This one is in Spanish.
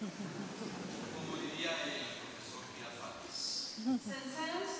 Como diría el profesor Girafales.